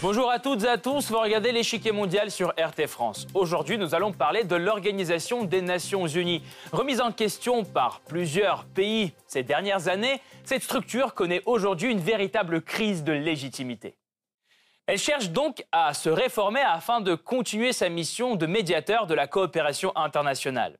Bonjour à toutes et à tous, vous regardez l'échiquier mondial sur RT France. Aujourd'hui, nous allons parler de l'Organisation des Nations Unies. Remise en question par plusieurs pays ces dernières années, cette structure connaît aujourd'hui une véritable crise de légitimité. Elle cherche donc à se réformer afin de continuer sa mission de médiateur de la coopération internationale.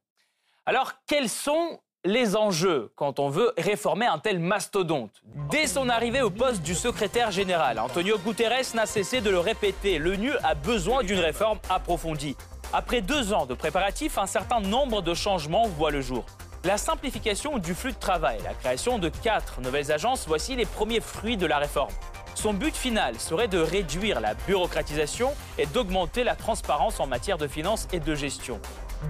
Alors, quels sont les enjeux quand on veut réformer un tel mastodonte. Dès son arrivée au poste du secrétaire général, Antonio Guterres n'a cessé de le répéter, l'ONU a besoin d'une réforme approfondie. Après deux ans de préparatifs, un certain nombre de changements voient le jour. La simplification du flux de travail, la création de quatre nouvelles agences, voici les premiers fruits de la réforme. Son but final serait de réduire la bureaucratisation et d'augmenter la transparence en matière de finances et de gestion.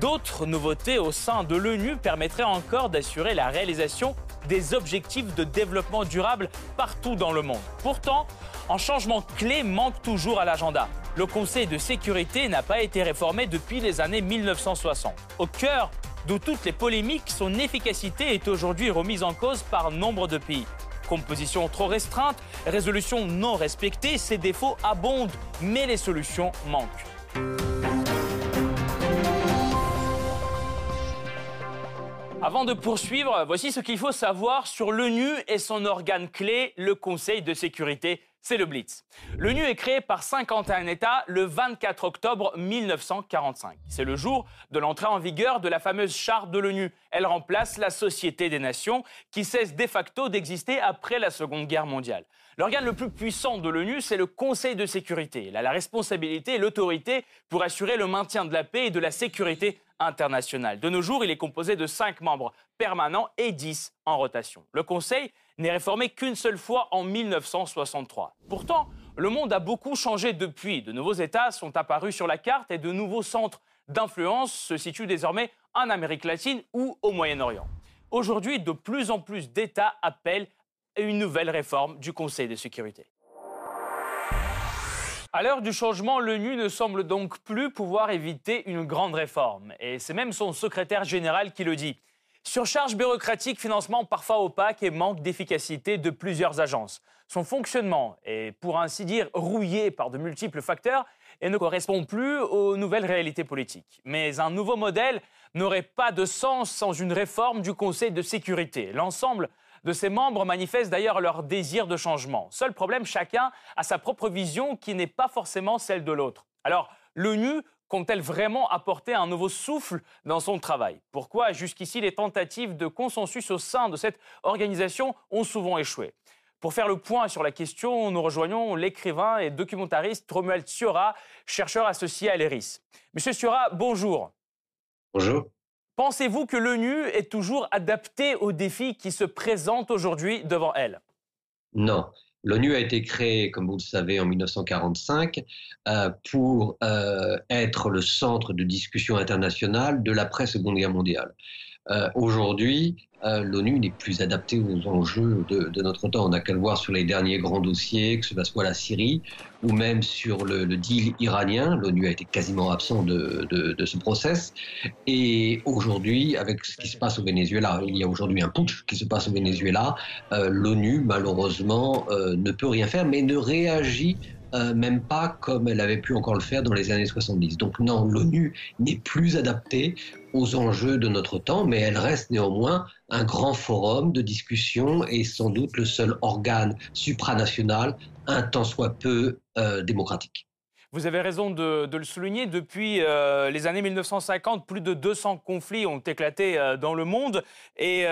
D'autres nouveautés au sein de l'ONU permettraient encore d'assurer la réalisation des objectifs de développement durable partout dans le monde. Pourtant, un changement clé manque toujours à l'agenda. Le Conseil de sécurité n'a pas été réformé depuis les années 1960. Au cœur de toutes les polémiques, son efficacité est aujourd'hui remise en cause par nombre de pays. Composition trop restreinte, résolution non respectée, ses défauts abondent, mais les solutions manquent. Avant de poursuivre, voici ce qu'il faut savoir sur l'ONU et son organe clé, le Conseil de sécurité c'est le Blitz. L'ONU est créée par 51 États le 24 octobre 1945. C'est le jour de l'entrée en vigueur de la fameuse charte de l'ONU. Elle remplace la Société des Nations qui cesse de facto d'exister après la Seconde Guerre mondiale. L'organe le plus puissant de l'ONU, c'est le Conseil de sécurité. Il a la responsabilité et l'autorité pour assurer le maintien de la paix et de la sécurité internationale. De nos jours, il est composé de 5 membres permanents et 10 en rotation. Le Conseil n'est réformé qu'une seule fois en 1963. Pourtant, le monde a beaucoup changé depuis. De nouveaux États sont apparus sur la carte et de nouveaux centres d'influence se situent désormais en Amérique latine ou au Moyen-Orient. Aujourd'hui, de plus en plus d'États appellent à une nouvelle réforme du Conseil de sécurité. À l'heure du changement, l'ONU ne semble donc plus pouvoir éviter une grande réforme. Et c'est même son secrétaire général qui le dit. Surcharge bureaucratique, financement parfois opaque et manque d'efficacité de plusieurs agences. Son fonctionnement est, pour ainsi dire, rouillé par de multiples facteurs et ne correspond plus aux nouvelles réalités politiques. Mais un nouveau modèle n'aurait pas de sens sans une réforme du Conseil de sécurité. L'ensemble de ses membres manifestent d'ailleurs leur désir de changement. Seul problème, chacun a sa propre vision qui n'est pas forcément celle de l'autre. Alors, l'ONU compte-t-elle vraiment apporter un nouveau souffle dans son travail? Pourquoi jusqu'ici les tentatives de consensus au sein de cette organisation ont souvent échoué? Pour faire le point sur la question, nous rejoignons l'écrivain et documentariste Romuald Siora, chercheur associé à l'ERIS. Monsieur Siora, bonjour. Bonjour. Pensez-vous que l'ONU est toujours adaptée aux défis qui se présentent aujourd'hui devant elle? Non. L'ONU a été créée, comme vous le savez, en 1945 euh, pour euh, être le centre de discussion internationale de l'après-seconde guerre mondiale. Euh, aujourd'hui, euh, l'ONU n'est plus adaptée aux enjeux de, notre temps. On n'a qu'à le voir sur les derniers grands dossiers, que ce soit la Syrie ou même sur le, deal iranien. L'ONU a été quasiment absent de, ce process. Et aujourd'hui, avec ce qui se passe au Venezuela, il y a aujourd'hui un putsch qui se passe au Venezuela. Euh, L'ONU, malheureusement, ne peut rien faire, mais ne réagit euh, même pas comme elle avait pu encore le faire dans les années 70. Donc non, l'ONU n'est plus adaptée aux enjeux de notre temps, mais elle reste néanmoins un grand forum de discussion et sans doute le seul organe supranational, un tant soit peu euh, démocratique. Vous avez raison de, le souligner. Depuis euh, les années 1950, plus de 200 conflits ont éclaté dans le monde et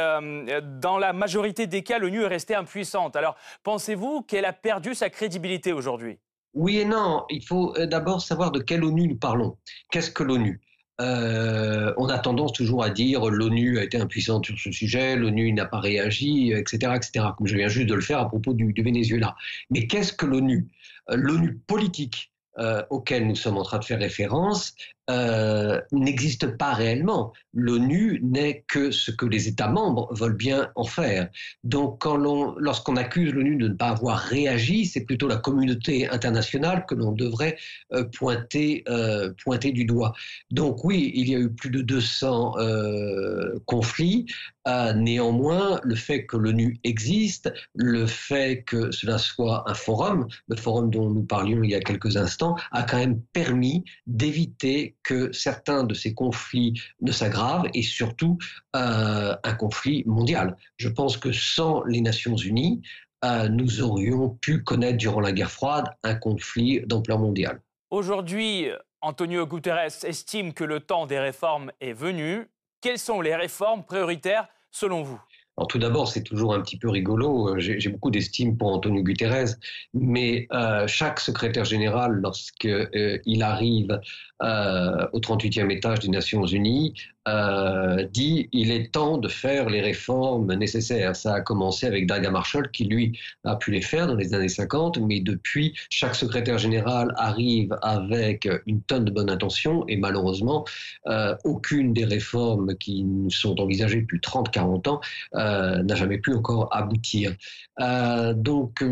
dans la majorité des cas, l'ONU est restée impuissante. Alors, pensez-vous qu'elle a perdu sa crédibilité aujourd'hui? Oui et non. Il faut euh, d'abord savoir de quelle ONU nous parlons. Qu'est-ce que l'ONU? Euh, on a tendance toujours à dire l'ONU a été impuissante sur ce sujet, l'ONU n'a pas réagi, etc., etc., comme je viens juste de le faire à propos du, Venezuela. Mais qu'est-ce que l'ONU? L'ONU politique, euh, auquel nous sommes en train de faire référence euh, n'existe pas réellement. L'ONU n'est que ce que les États membres veulent bien en faire. Donc, lorsqu'on accuse l'ONU de ne pas avoir réagi, c'est plutôt la communauté internationale que l'on devrait euh, euh, pointer du doigt. Donc oui, il y a eu plus de 200 conflits. néanmoins, le fait que l'ONU existe, le fait que cela soit un forum, le forum dont nous parlions il y a quelques instants, a quand même permis d'éviter que certains de ces conflits ne s'aggravent et surtout euh, un conflit mondial. Je pense que sans les Nations Unies, euh, nous aurions pu connaître durant la guerre froide un conflit d'ampleur mondiale. Aujourd'hui, Antonio Guterres estime que le temps des réformes est venu. Quelles sont les réformes prioritaires selon vous? Tout d'abord, c'est toujours un petit peu rigolo. Euh, j'ai beaucoup d'estime pour Antonio Guterres, mais euh, chaque secrétaire général, lorsqu'il euh, arrive au 38e étage des Nations Unies, euh, dit il est temps de faire les réformes nécessaires. Ça a commencé avec Daga Marshall qui, lui, a pu les faire dans les années 50, mais depuis, chaque secrétaire général arrive avec une tonne de bonnes intentions et malheureusement, euh, aucune des réformes qui sont envisagées depuis 30-40 ans euh, n'a jamais pu encore aboutir. Donc,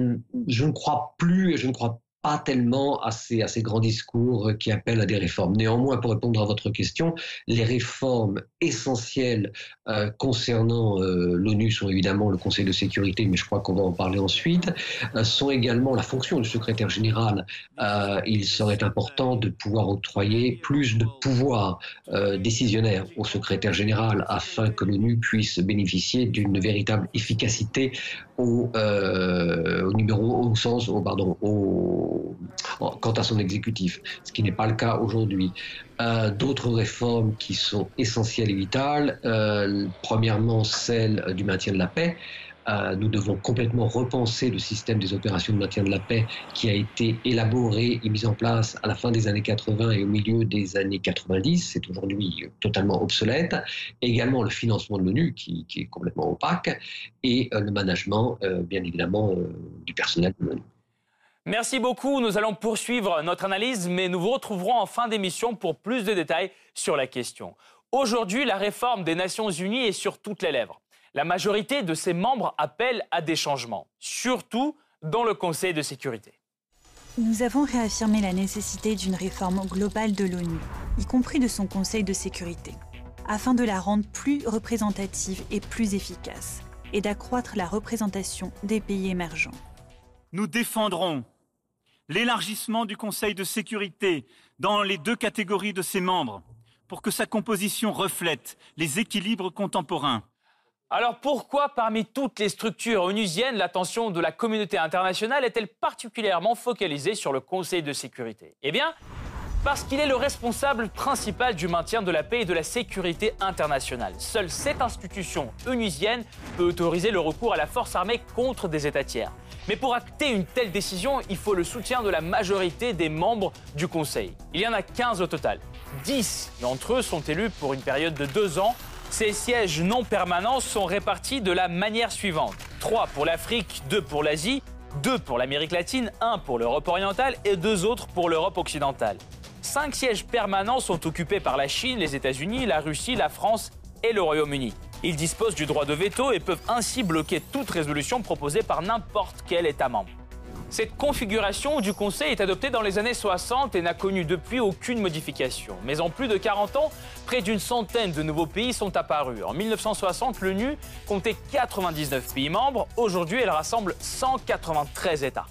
je ne crois plus et je ne crois pas tellement à ces, à ces grands discours qui appellent à des réformes. Néanmoins, pour répondre à votre question, les réformes essentielles euh, concernant euh, l'ONU sont évidemment le Conseil de sécurité, mais je crois qu'on va en parler ensuite, euh, sont également la fonction du secrétaire général. il serait important de pouvoir octroyer plus de pouvoir décisionnaire au secrétaire général afin que l'ONU puisse bénéficier d'une véritable efficacité au, au numéro, au sens, au, pardon, au quant à son exécutif, ce qui n'est pas le cas aujourd'hui. Euh, d'autres réformes qui sont essentielles et vitales, euh, premièrement celle du maintien de la paix. Euh, nous devons complètement repenser le système des opérations de maintien de la paix qui a été élaboré et mis en place à la fin des années 80 et au milieu des années 90. C'est aujourd'hui totalement obsolète. également le financement de l'ONU qui, qui, est complètement opaque et le management, bien évidemment, du personnel de l'ONU. Merci beaucoup. Nous allons poursuivre notre analyse, mais nous vous retrouverons en fin d'émission pour plus de détails sur la question. Aujourd'hui, la réforme des Nations Unies est sur toutes les lèvres. La majorité de ses membres appellent à des changements, surtout dans le Conseil de sécurité. Nous avons réaffirmé la nécessité d'une réforme globale de l'ONU, y compris de son Conseil de sécurité, afin de la rendre plus représentative et plus efficace, et d'accroître la représentation des pays émergents. Nous défendrons l'élargissement du Conseil de sécurité dans les deux catégories de ses membres pour que sa composition reflète les équilibres contemporains. Alors pourquoi parmi toutes les structures onusiennes, l'attention de la communauté internationale est-elle particulièrement focalisée sur le Conseil de sécurité? Eh bien, parce qu'il est le responsable principal du maintien de la paix et de la sécurité internationale. Seule cette institution onusienne peut autoriser le recours à la force armée contre des États tiers. Mais pour acter une telle décision, il faut le soutien de la majorité des membres du Conseil. Il y en a 15 au total. 10 d'entre eux sont élus pour une période de deux ans. Ces sièges non permanents sont répartis de la manière suivante. 3 pour l'Afrique, 2 pour l'Asie, 2 pour l'Amérique latine, 1 pour l'Europe orientale et 2 autres pour l'Europe occidentale. Cinq sièges permanents sont occupés par la Chine, les États-Unis, la Russie, la France et le Royaume-Uni. Ils disposent du droit de veto et peuvent ainsi bloquer toute résolution proposée par n'importe quel État membre. Cette configuration du Conseil est adoptée dans les années 60 et n'a connu depuis aucune modification. Mais en plus de 40 ans, près d'une centaine de nouveaux pays sont apparus. En 1960, l'ONU comptait 99 pays membres. Aujourd'hui, elle rassemble 193 États.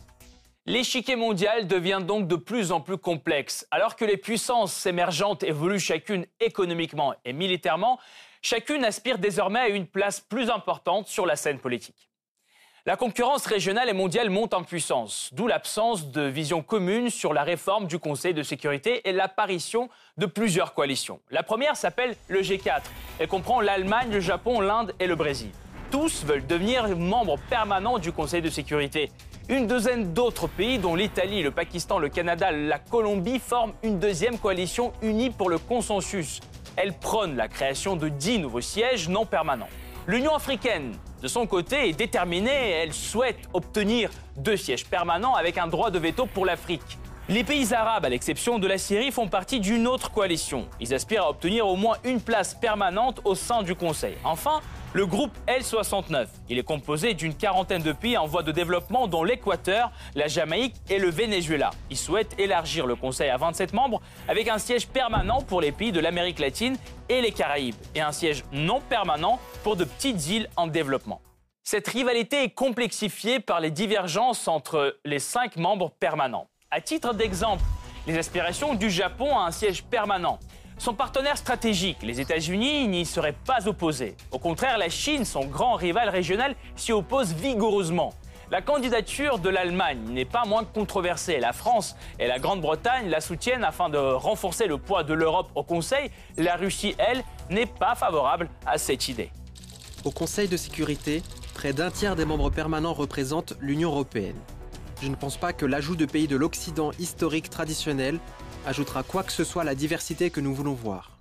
L'échiquier mondial devient donc de plus en plus complexe. Alors que les puissances émergentes évoluent chacune économiquement et militairement, chacune aspire désormais à une place plus importante sur la scène politique. La concurrence régionale et mondiale monte en puissance, d'où l'absence de vision commune sur la réforme du Conseil de sécurité et l'apparition de plusieurs coalitions. La première s'appelle le G4. Elle comprend l'Allemagne, le Japon, l'Inde et le Brésil. Tous veulent devenir membres permanents du Conseil de sécurité. Une douzaine d'autres pays, dont l'Italie, le Pakistan, le Canada, la Colombie, forment une deuxième coalition unie pour le consensus. Elle prône la création de dix nouveaux sièges non permanents. L'Union africaine, de son côté, est déterminée elle souhaite obtenir deux sièges permanents avec un droit de veto pour l'Afrique. Les pays arabes, à l'exception de la Syrie, font partie d'une autre coalition. Ils aspirent à obtenir au moins une place permanente au sein du Conseil. Enfin, le groupe L69. Il est composé d'une quarantaine de pays en voie de développement dont l'Équateur, la Jamaïque et le Venezuela. Il souhaite élargir le Conseil à 27 membres avec un siège permanent pour les pays de l'Amérique latine et les Caraïbes et un siège non permanent pour de petites îles en développement. Cette rivalité est complexifiée par les divergences entre les cinq membres permanents. À titre d'exemple, les aspirations du Japon à un siège permanent. Son partenaire stratégique, les États-Unis, n'y seraient pas opposés. Au contraire, la Chine, son grand rival régional, s'y oppose vigoureusement. La candidature de l'Allemagne n'est pas moins controversée. La France et la Grande-Bretagne la soutiennent afin de renforcer le poids de l'Europe au Conseil. La Russie, elle, n'est pas favorable à cette idée. Au Conseil de sécurité, près d'un tiers des membres permanents représentent l'Union européenne. Je ne pense pas que l'ajout de pays de l'Occident historique traditionnel ajoutera quoi que ce soit à la diversité que nous voulons voir.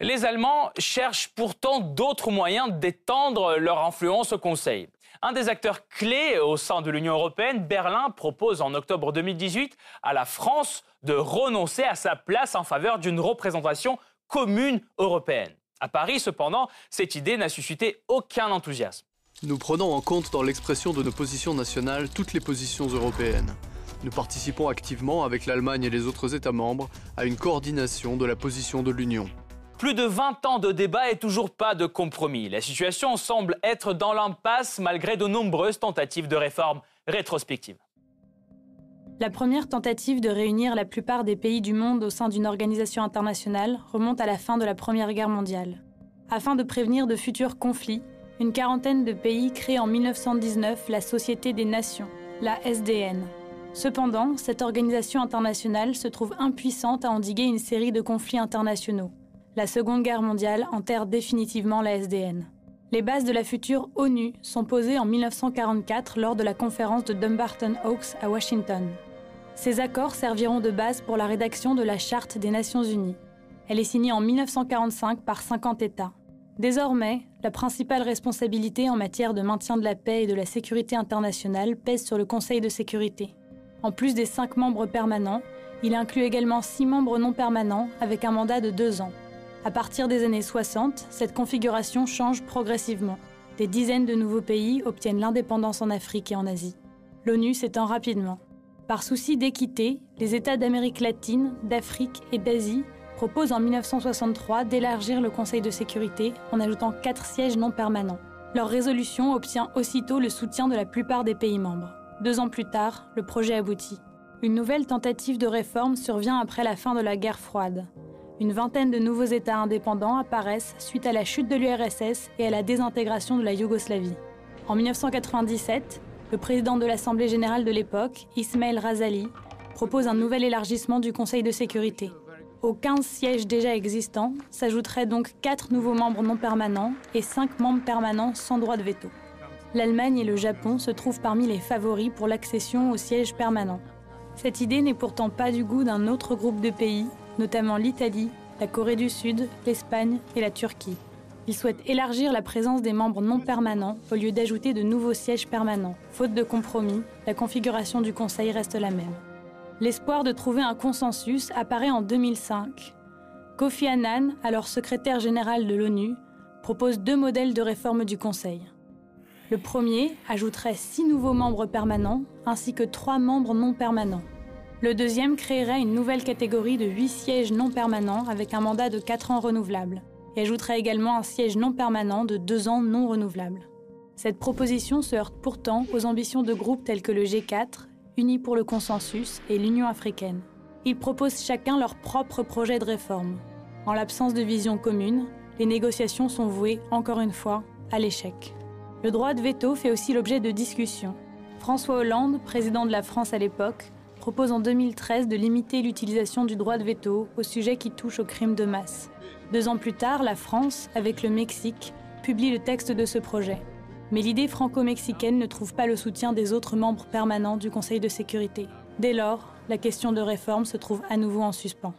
Les Allemands cherchent pourtant d'autres moyens d'étendre leur influence au Conseil. Un des acteurs clés au sein de l'Union européenne, Berlin, propose en octobre 2018 à la France de renoncer à sa place en faveur d'une représentation commune européenne. À Paris, cependant, cette idée n'a suscité aucun enthousiasme. Nous prenons en compte dans l'expression de nos positions nationales toutes les positions européennes. Nous participons activement avec l'Allemagne et les autres États membres à une coordination de la position de l'Union. Plus de 20 ans de débat et toujours pas de compromis. La situation semble être dans l'impasse malgré de nombreuses tentatives de réforme rétrospectives. La première tentative de réunir la plupart des pays du monde au sein d'une organisation internationale remonte à la fin de la Première Guerre mondiale. Afin de prévenir de futurs conflits, une quarantaine de pays créent en 1919 la Société des Nations, la SDN. Cependant, cette organisation internationale se trouve impuissante à endiguer une série de conflits internationaux. La Seconde Guerre mondiale enterre définitivement la SDN. Les bases de la future ONU sont posées en 1944 lors de la conférence de Dumbarton Oaks à Washington. Ces accords serviront de base pour la rédaction de la Charte des Nations Unies. Elle est signée en 1945 par 50 États. Désormais, la principale responsabilité en matière de maintien de la paix et de la sécurité internationale pèse sur le Conseil de sécurité. En plus des cinq membres permanents, il inclut également six membres non permanents avec un mandat de deux ans. À partir des années 60, cette configuration change progressivement. Des dizaines de nouveaux pays obtiennent l'indépendance en Afrique et en Asie. L'ONU s'étend rapidement. Par souci d'équité, les États d'Amérique latine, d'Afrique et d'Asie proposent en 1963 d'élargir le Conseil de sécurité en ajoutant quatre sièges non permanents. Leur résolution obtient aussitôt le soutien de la plupart des pays membres. Deux ans plus tard, le projet aboutit. Une nouvelle tentative de réforme survient après la fin de la guerre froide. Une vingtaine de nouveaux États indépendants apparaissent suite à la chute de l'URSS et à la désintégration de la Yougoslavie. En 1997, le président de l'Assemblée générale de l'époque, Ismail Razali, propose un nouvel élargissement du Conseil de sécurité. Aux 15 sièges déjà existants s'ajouteraient donc 4 nouveaux membres non permanents et 5 membres permanents sans droit de veto l'Allemagne et le Japon se trouvent parmi les favoris pour l'accession au siège permanent. Cette idée n'est pourtant pas du goût d'un autre groupe de pays, notamment l'Italie, la Corée du Sud, l'Espagne et la Turquie. Ils souhaitent élargir la présence des membres non permanents au lieu d'ajouter de nouveaux sièges permanents. Faute de compromis, la configuration du Conseil reste la même. L'espoir de trouver un consensus apparaît en 2005. Kofi Annan, alors secrétaire général de l'ONU, propose deux modèles de réforme du Conseil. Le premier ajouterait six nouveaux membres permanents ainsi que trois membres non permanents. Le deuxième créerait une nouvelle catégorie de huit sièges non permanents avec un mandat de quatre ans renouvelable et ajouterait également un siège non permanent de deux ans non renouvelable. Cette proposition se heurte pourtant aux ambitions de groupes tels que le G4, Unis pour le consensus et l'Union africaine. Ils proposent chacun leur propre projet de réforme. En l'absence de vision commune, les négociations sont vouées, encore une fois, à l'échec. Le droit de veto fait aussi l'objet de discussions. François Hollande, président de la France à l'époque, propose en 2013 de limiter l'utilisation du droit de veto aux sujets qui touchent aux crimes de masse. Deux ans plus tard, la France, avec le Mexique, publie le texte de ce projet. Mais l'idée franco-mexicaine ne trouve pas le soutien des autres membres permanents du Conseil de sécurité. Dès lors, la question de réforme se trouve à nouveau en suspens.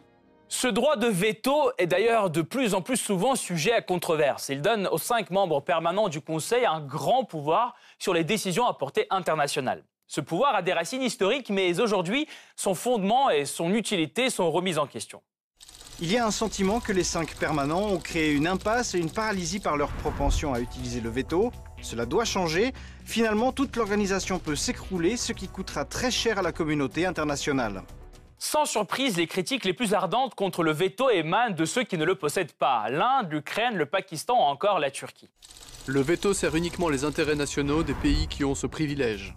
Ce droit de veto est d'ailleurs de plus en plus souvent sujet à controverse. Il donne aux cinq membres permanents du Conseil un grand pouvoir sur les décisions à portée internationale. Ce pouvoir a des racines historiques, mais aujourd'hui, son fondement et son utilité sont remis en question. Il y a un sentiment que les cinq permanents ont créé une impasse et une paralysie par leur propension à utiliser le veto. Cela doit changer. Finalement, toute l'organisation peut s'écrouler, ce qui coûtera très cher à la communauté internationale. Sans surprise, les critiques les plus ardentes contre le veto émanent de ceux qui ne le possèdent pas, l'Inde, l'Ukraine, le Pakistan ou encore la Turquie. Le veto sert uniquement les intérêts nationaux des pays qui ont ce privilège.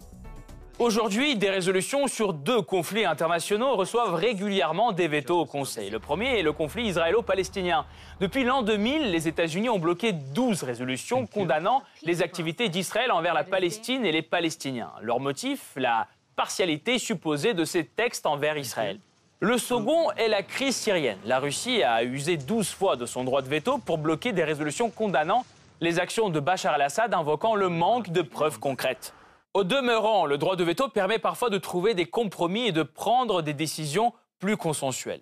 Aujourd'hui, des résolutions sur deux conflits internationaux reçoivent régulièrement des vétos au Conseil. Le premier est le conflit israélo-palestinien. Depuis l'an 2000, les États-Unis ont bloqué 12 résolutions condamnant les activités d'Israël envers la Palestine et les Palestiniens. Leur motif, la partialité supposée de ces textes envers Israël. Le second est la crise syrienne. La Russie a usé 12 fois de son droit de veto pour bloquer des résolutions condamnant les actions de Bachar al-Assad invoquant le manque de preuves concrètes. Au demeurant, le droit de veto permet parfois de trouver des compromis et de prendre des décisions plus consensuelles.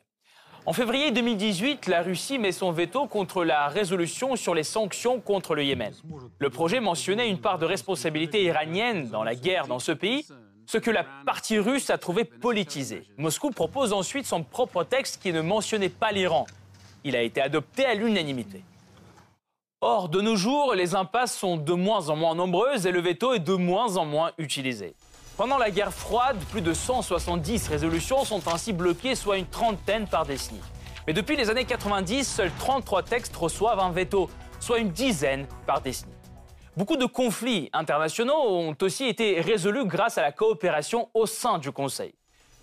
En février 2018, la Russie met son veto contre la résolution sur les sanctions contre le Yémen. Le projet mentionnait une part de responsabilité iranienne dans la guerre dans ce pays, ce que la partie russe a trouvé politisé. Moscou propose ensuite son propre texte qui ne mentionnait pas l'Iran. Il a été adopté à l'unanimité. Or, de nos jours, les impasses sont de moins en moins nombreuses et le veto est de moins en moins utilisé. Pendant la guerre froide, plus de 170 résolutions sont ainsi bloquées, soit une trentaine par décennie. Mais depuis les années 90, seuls 33 textes reçoivent un veto, soit une dizaine par décennie. Beaucoup de conflits internationaux ont aussi été résolus grâce à la coopération au sein du Conseil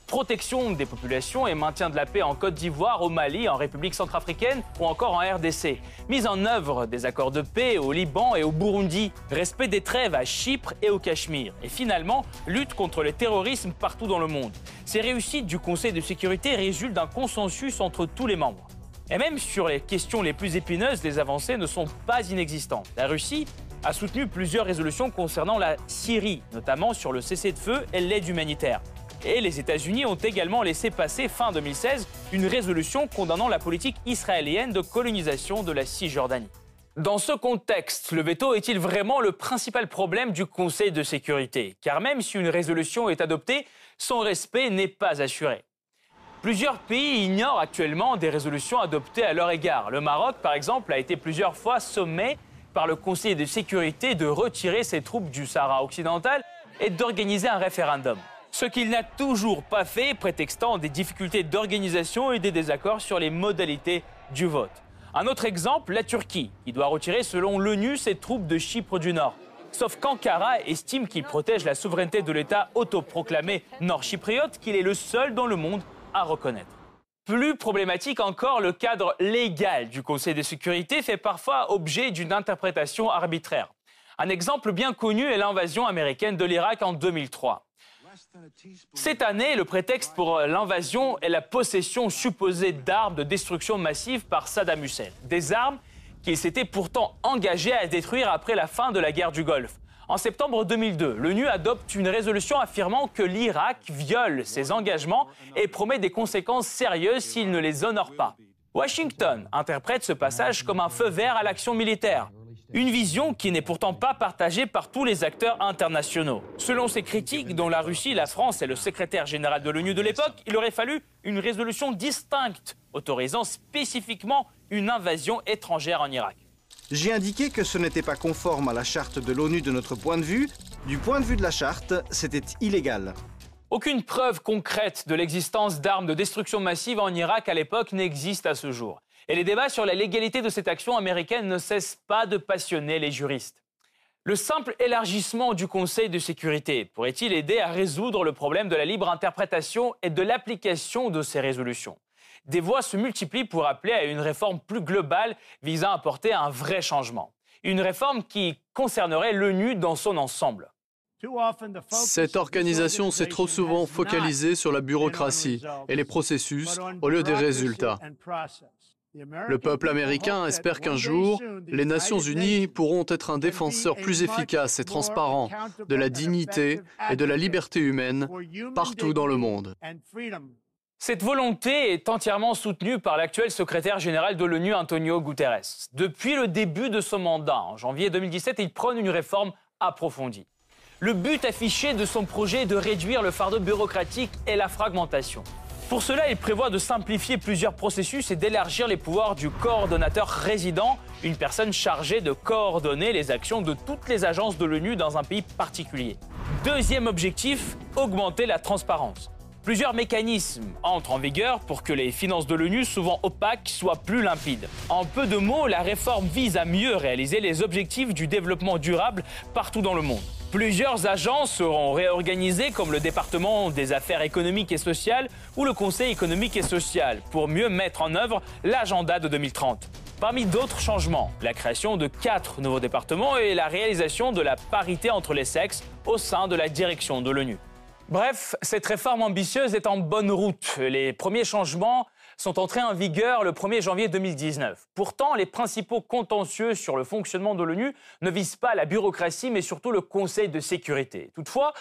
protection des populations et maintien de la paix en Côte d'Ivoire, au Mali, en République centrafricaine ou encore en RDC. Mise en œuvre des accords de paix au Liban et au Burundi, respect des trêves à Chypre et au Cachemire. Et finalement, lutte contre le terrorisme partout dans le monde. Ces réussites du Conseil de sécurité résultent d'un consensus entre tous les membres. Et même sur les questions les plus épineuses, les avancées ne sont pas inexistantes. La Russie a soutenu plusieurs résolutions concernant la Syrie, notamment sur le cessez-le-feu et l'aide humanitaire. Et les États-Unis ont également laissé passer fin 2016 une résolution condamnant la politique israélienne de colonisation de la Cisjordanie. Dans ce contexte, le veto est-il vraiment le principal problème du Conseil de sécurité? Car même si une résolution est adoptée, son respect n'est pas assuré. Plusieurs pays ignorent actuellement des résolutions adoptées à leur égard. Le Maroc, par exemple, a été plusieurs fois sommé par le Conseil de sécurité de retirer ses troupes du Sahara occidental et d'organiser un référendum ce qu'il n'a toujours pas fait, prétextant des difficultés d'organisation et des désaccords sur les modalités du vote. Un autre exemple, la Turquie, qui doit retirer selon l'ONU ses troupes de Chypre du Nord. Sauf qu'Ankara estime qu'il protège la souveraineté de l'État autoproclamé nord-chypriote qu'il est le seul dans le monde à reconnaître. Plus problématique encore, le cadre légal du Conseil de sécurité fait parfois objet d'une interprétation arbitraire. Un exemple bien connu est l'invasion américaine de l'Irak en 2003. Cette année, le prétexte pour l'invasion est la possession supposée d'armes de destruction massive par Saddam Hussein. Des armes qu'il s'était pourtant engagé à détruire après la fin de la guerre du Golfe. En septembre 2002, l'ONU adopte une résolution affirmant que l'Irak viole ses engagements et promet des conséquences sérieuses s'il ne les honore pas. Washington interprète ce passage comme un feu vert à l'action militaire. Une vision qui n'est pourtant pas partagée par tous les acteurs internationaux. Selon ces critiques, dont la Russie, la France et le secrétaire général de l'ONU de l'époque, il aurait fallu une résolution distincte autorisant spécifiquement une invasion étrangère en Irak. J'ai indiqué que ce n'était pas conforme à la charte de l'ONU de notre point de vue. Du point de vue de la charte, c'était illégal. Aucune preuve concrète de l'existence d'armes de destruction massive en Irak à l'époque n'existe à ce jour. Et les débats sur la légalité de cette action américaine ne cessent pas de passionner les juristes. Le simple élargissement du Conseil de sécurité pourrait-il aider à résoudre le problème de la libre interprétation et de l'application de ces résolutions? Des voix se multiplient pour appeler à une réforme plus globale visant à apporter un vrai changement. Une réforme qui concernerait l'ONU dans son ensemble. Cette organisation s'est trop souvent focalisée sur la bureaucratie et les processus au lieu des résultats. Le peuple américain espère qu'un jour, les Nations Unies pourront être un défenseur plus efficace et transparent de la dignité et de la liberté humaine partout dans le monde. Cette volonté est entièrement soutenue par l'actuel secrétaire général de l'ONU, Antonio Guterres. Depuis le début de son mandat, en janvier 2017, il prône une réforme approfondie. Le but affiché de son projet est de réduire le fardeau bureaucratique et la fragmentation. Pour cela, il prévoit de simplifier plusieurs processus et d'élargir les pouvoirs du coordonnateur résident, une personne chargée de coordonner les actions de toutes les agences de l'ONU dans un pays particulier. Deuxième objectif, augmenter la transparence. Plusieurs mécanismes entrent en vigueur pour que les finances de l'ONU, souvent opaques, soient plus limpides. En peu de mots, la réforme vise à mieux réaliser les objectifs du développement durable partout dans le monde. Plusieurs agences seront réorganisées comme le département des affaires économiques et sociales ou le Conseil économique et social pour mieux mettre en œuvre l'agenda de 2030. Parmi d'autres changements, la création de quatre nouveaux départements et la réalisation de la parité entre les sexes au sein de la direction de l'ONU. Bref, cette réforme ambitieuse est en bonne route. Les premiers changements sont entrés en vigueur le 1er janvier 2019. Pourtant, les principaux contentieux sur le fonctionnement de l'ONU ne visent pas la bureaucratie, mais surtout le Conseil de sécurité. Toutefois,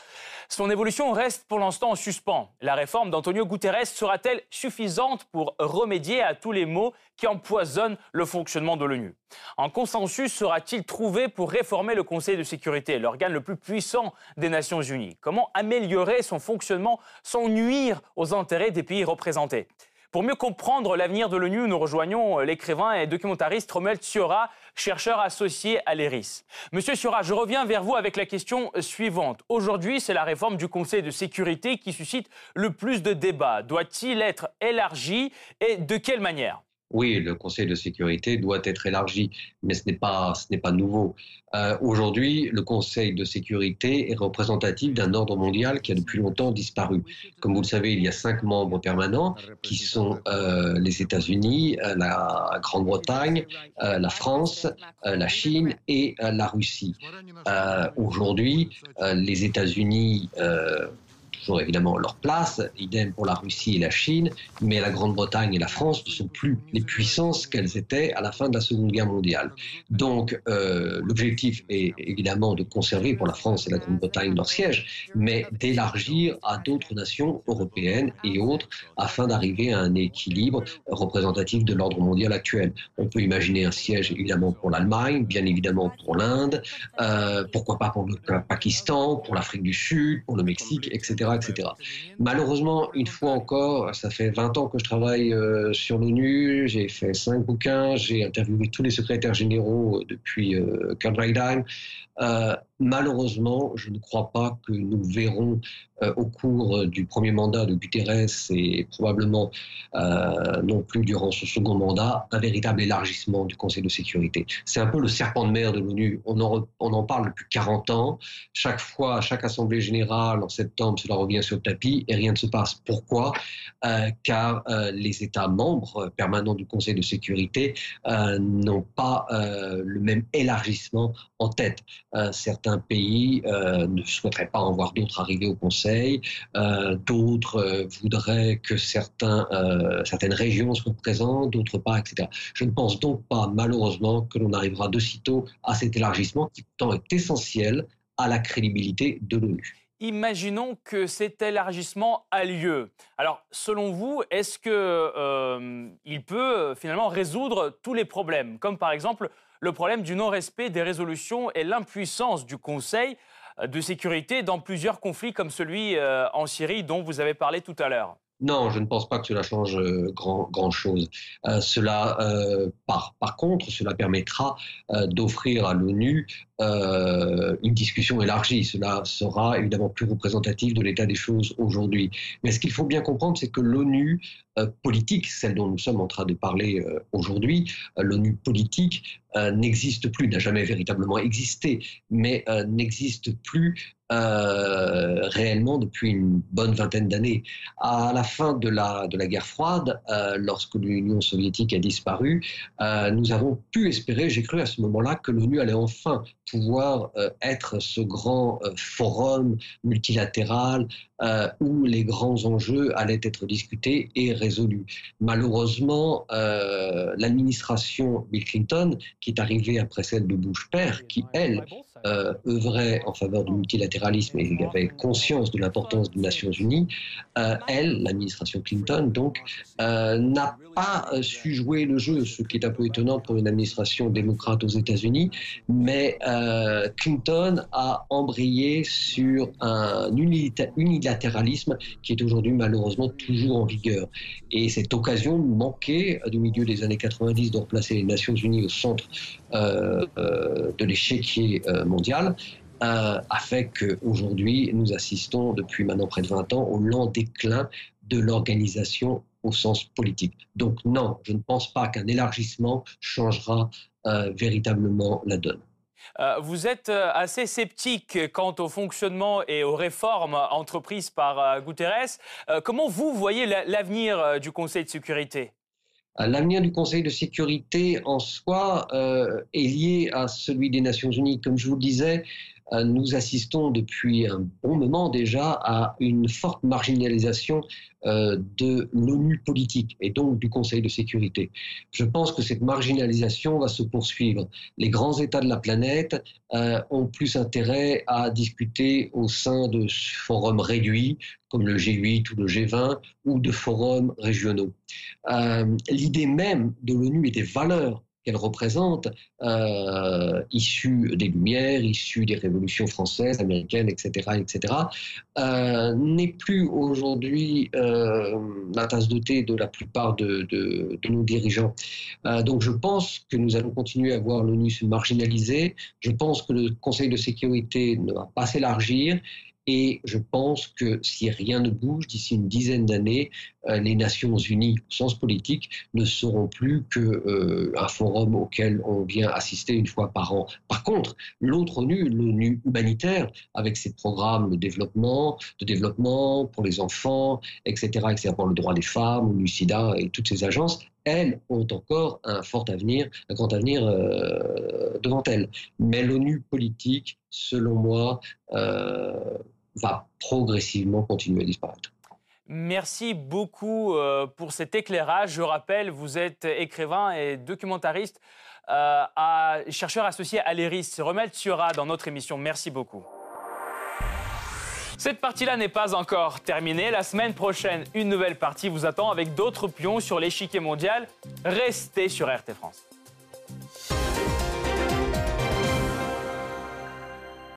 son évolution reste pour l'instant en suspens. La réforme d'Antonio Guterres sera-t-elle suffisante pour remédier à tous les maux qui empoisonnent le fonctionnement de l'ONU? Un consensus sera-t-il trouvé pour réformer le Conseil de sécurité, l'organe le plus puissant des Nations Unies? Comment améliorer son fonctionnement sans nuire aux intérêts des pays représentés? Pour mieux comprendre l'avenir de l'ONU, nous rejoignons l'écrivain et documentariste Romuald Siora, chercheur associé à l'ERIS. Monsieur Siora, je reviens vers vous avec la question suivante. Aujourd'hui, c'est la réforme du Conseil de sécurité qui suscite le plus de débats. Doit-il être élargi et de quelle manière? Oui, le Conseil de sécurité doit être élargi, mais ce n'est pas, ce n'est pas nouveau. Euh, aujourd'hui, le Conseil de sécurité est représentatif d'un ordre mondial qui a depuis longtemps disparu. Comme vous le savez, il y a cinq membres permanents qui sont euh, les États-Unis, euh, la Grande-Bretagne, la France, la Chine et la Russie. Aujourd'hui, les États-Unis évidemment leur place, idem pour la Russie et la Chine, mais la Grande-Bretagne et la France ne sont plus les puissances qu'elles étaient à la fin de la Seconde Guerre mondiale. Donc euh, l'objectif est évidemment de conserver pour la France et la Grande-Bretagne leur siège, mais d'élargir à d'autres nations européennes et autres afin d'arriver à un équilibre représentatif de l'ordre mondial actuel. On peut imaginer un siège évidemment pour l'Allemagne, bien évidemment pour l'Inde, euh, pourquoi pas pour le Pakistan, pour l'Afrique du Sud, pour le Mexique, etc. Malheureusement, une fois encore, ça fait 20 ans que je travaille euh, sur l'ONU, j'ai fait cinq bouquins, j'ai interviewé tous les secrétaires généraux depuis euh, Kurt euh, malheureusement, je ne crois pas que nous verrons euh, au cours du premier mandat de Guterres et probablement euh, non plus durant ce second mandat un véritable élargissement du Conseil de sécurité. C'est un peu le serpent de mer de l'ONU. On on en parle depuis 40 ans. Chaque fois, à chaque Assemblée générale en septembre, cela revient sur le tapis et rien ne se passe. Pourquoi? Car les États membres permanents du Conseil de sécurité n'ont pas le même élargissement en tête. Euh, certains pays euh, ne souhaiteraient pas en voir d'autres arriver au Conseil, euh, d'autres voudraient que certains, certaines régions soient présentes, d'autres pas, etc. Je ne pense donc pas, malheureusement, que l'on arrivera de sitôt à cet élargissement qui pourtant est essentiel à la crédibilité de l'ONU. Imaginons que cet élargissement a lieu. Alors, selon vous, est-ce qu'il peut finalement résoudre tous les problèmes, comme par exemple le problème du non-respect des résolutions et l'impuissance du Conseil euh, de sécurité dans plusieurs conflits comme celui euh, en Syrie dont vous avez parlé tout à l'heure. Non, je ne pense pas que cela change euh, grand, grand chose. cela, par, par contre, cela permettra d'offrir à l'ONU une discussion élargie. Cela sera évidemment plus représentatif de l'état des choses aujourd'hui. Mais ce qu'il faut bien comprendre, c'est que l'ONU politique, celle dont nous sommes en train de parler aujourd'hui, l'ONU politique, euh, n'existe plus, n'a jamais véritablement existé, mais euh, n'existe plus euh, réellement depuis une bonne vingtaine d'années. À la fin de la, de la guerre froide, lorsque l'Union soviétique a disparu, nous avons pu espérer, j'ai cru à ce moment-là, que l'ONU allait enfin pouvoir être ce grand forum multilatéral où les grands enjeux allaient être discutés et résolus. Malheureusement, l'administration Bill Clinton, qui est arrivée après celle de Bush père, qui, elle, euh, œuvrait en faveur du multilatéralisme et avait conscience de l'importance des Nations Unies, euh, elle, l'administration Clinton, donc, euh, n'a pas su jouer le jeu, ce qui est un peu étonnant pour une administration démocrate aux États-Unis, mais Clinton a embrayé sur un unilatéralisme qui est aujourd'hui malheureusement toujours en vigueur. Et cette occasion manquée du milieu des années 90 de replacer les Nations Unies au centre de l'échiquier mondial euh, a fait qu'aujourd'hui, nous assistons depuis maintenant près de 20 ans au lent déclin de l'organisation au sens politique. Donc non, je ne pense pas qu'un élargissement changera euh, véritablement la donne. Euh, vous êtes assez sceptique quant au fonctionnement et aux réformes entreprises par Guterres. comment vous voyez l'avenir du Conseil de sécurité? L'avenir du Conseil de sécurité en soi euh, est lié à celui des Nations Unies. Comme je vous le disais, euh, nous assistons depuis un bon moment déjà à une forte marginalisation euh, de l'ONU politique et donc du Conseil de sécurité. Je pense que cette marginalisation va se poursuivre. Les grands États de la planète euh, ont plus intérêt à discuter au sein de forums réduits comme le G8 ou le G20 ou de forums régionaux. L'idée même de l'ONU et des valeurs qu'elle représente, euh, issue des Lumières, issue des révolutions françaises, américaines, etc., etc., euh, n'est plus aujourd'hui euh, la tasse de thé de la plupart de, de, nos dirigeants. Donc je pense que nous allons continuer à voir l'ONU se marginaliser. Je pense que le Conseil de sécurité ne va pas s'élargir et je pense que si rien ne bouge d'ici une dizaine d'années, euh, les Nations Unies, au sens politique, ne seront plus qu'un euh, forum auquel on vient assister une fois par an. Par contre, l'autre ONU, l'ONU humanitaire, avec ses programmes de développement, de développement pour les enfants, etc., etc., pour le droit des femmes, l'UCIDA et toutes ces agences, elles ont encore un fort avenir, un grand avenir euh, devant elles. Mais l'ONU politique, selon moi, va progressivement continuer à disparaître. Merci beaucoup euh, pour cet éclairage. Je rappelle, vous êtes écrivain et documentariste, euh, chercheur associé à l'ERIS. Remel sera dans notre émission. Merci beaucoup. Cette partie-là n'est pas encore terminée. La semaine prochaine, une nouvelle partie vous attend avec d'autres pions sur l'échiquier mondial. Restez sur RT France.